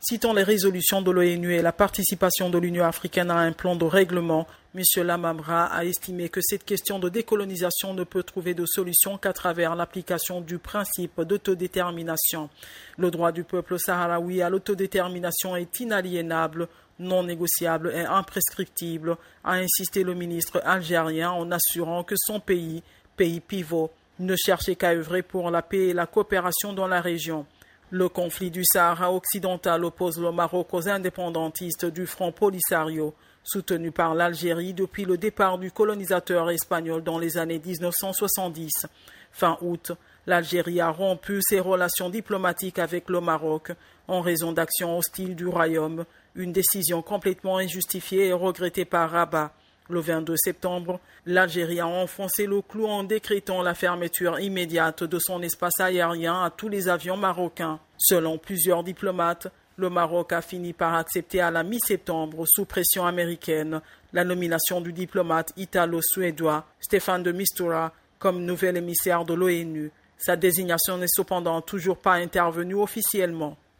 Citant les résolutions de l'ONU et la participation de l'Union africaine à un plan de règlement, M. Lamamra a estimé que cette question de décolonisation ne peut trouver de solution qu'à travers l'application du principe d'autodétermination. Le droit du peuple saharaoui à l'autodétermination est inaliénable, non négociable et imprescriptible, a insisté le ministre algérien en assurant que son pays, pays pivot, ne cherchait qu'à œuvrer pour la paix et la coopération dans la région. Le conflit du Sahara occidental oppose le Maroc aux indépendantistes du Front Polisario, soutenu par l'Algérie depuis le départ du colonisateur espagnol dans les années 1970. Fin août, l'Algérie a rompu ses relations diplomatiques avec le Maroc en raison d'actions hostiles du Royaume, une décision complètement injustifiée et regrettée par Rabat. Le 22 septembre, l'Algérie a enfoncé le clou en décrétant la fermeture immédiate de son espace aérien à tous les avions marocains. Selon plusieurs diplomates, le Maroc a fini par accepter à la mi-septembre, sous pression américaine, la nomination du diplomate italo-suédois Stéphane de Mistura comme nouvel émissaire de l'ONU. Sa désignation n'est cependant toujours pas intervenue officiellement.